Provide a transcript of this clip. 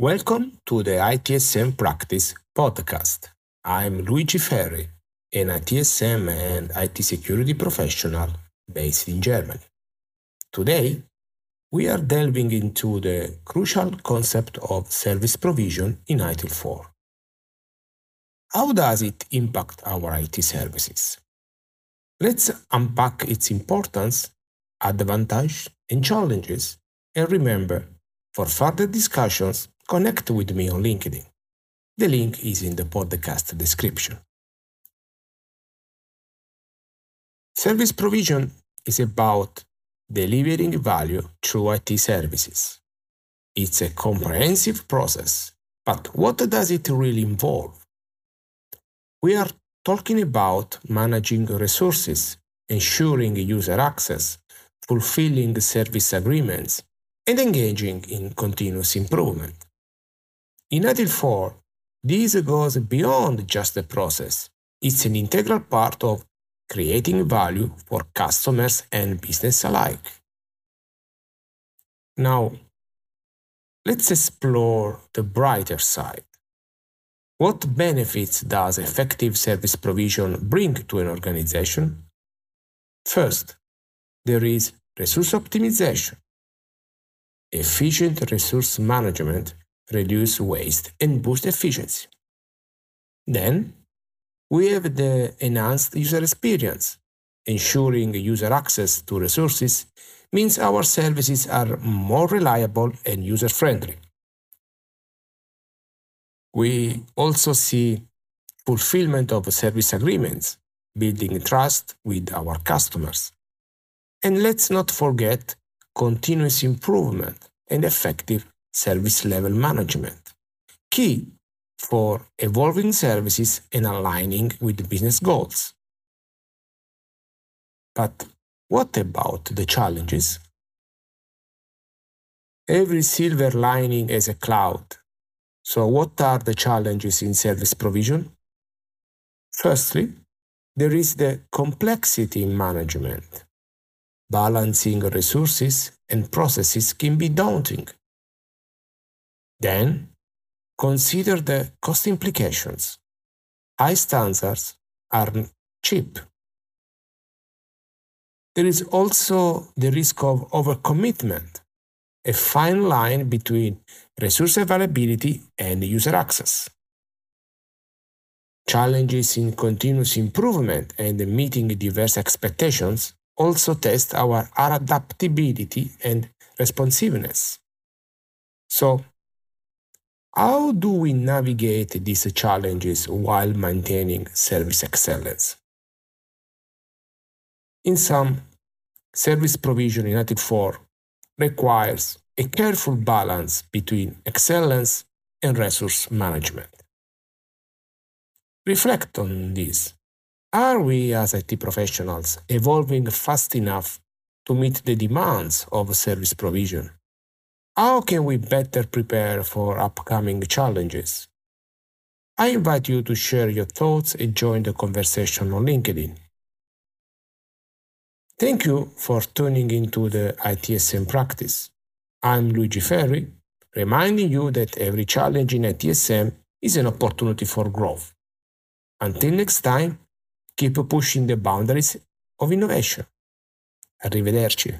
Welcome to the ITSM Practice podcast. I'm Luigi Ferri, an ITSM and IT security professional based in Germany. Today, we are delving into the crucial concept of service provision in ITIL 4. How does it impact our IT services? Let's unpack its importance, advantages, and challenges, and remember, for further discussions, connect with me on LinkedIn. The link is in the podcast description. Service provision is about delivering value through IT services. It's a comprehensive process, but what does it really involve? We are talking about managing resources, ensuring user access, fulfilling service agreements, and engaging in continuous improvement. In ITIL 4, this goes beyond just a process. It's an integral part of creating value for customers and business alike. Now, let's explore the brighter side. What benefits does effective service provision bring to an organization? First, there is resource optimization. Efficient resource management reduce waste and boost efficiency. Then, we have the enhanced user experience. Ensuring user access to resources means our services are more reliable and user friendly. We also see fulfillment of service agreements, building trust with our customers. And let's not forget continuous improvement and effective service level management, key for evolving services and aligning with business goals. But what about the challenges? Every silver lining has a cloud. So, what are the challenges in service provision? Firstly, there is the complexity in management. Balancing resources and processes can be daunting. Then, consider the cost implications. High standards are cheap. There is also the risk of overcommitment, a fine line between resource availability and user access. Challenges in continuous improvement and meeting diverse expectations also test our adaptability and responsiveness. So, how do we navigate these challenges while maintaining service excellence? In sum, service provision in ITIL 4 requires a careful balance between excellence and resource management. Reflect on this. Are we as IT professionals evolving fast enough to meet the demands of service provision? How can we better prepare for upcoming challenges? I invite you to share your thoughts and join the conversation on LinkedIn. Thank you for tuning into the ITSM practice. I'm Luigi Ferri, reminding you that every challenge in ITSM is an opportunity for growth. Until next time, keep pushing the boundaries of innovation. Arrivederci.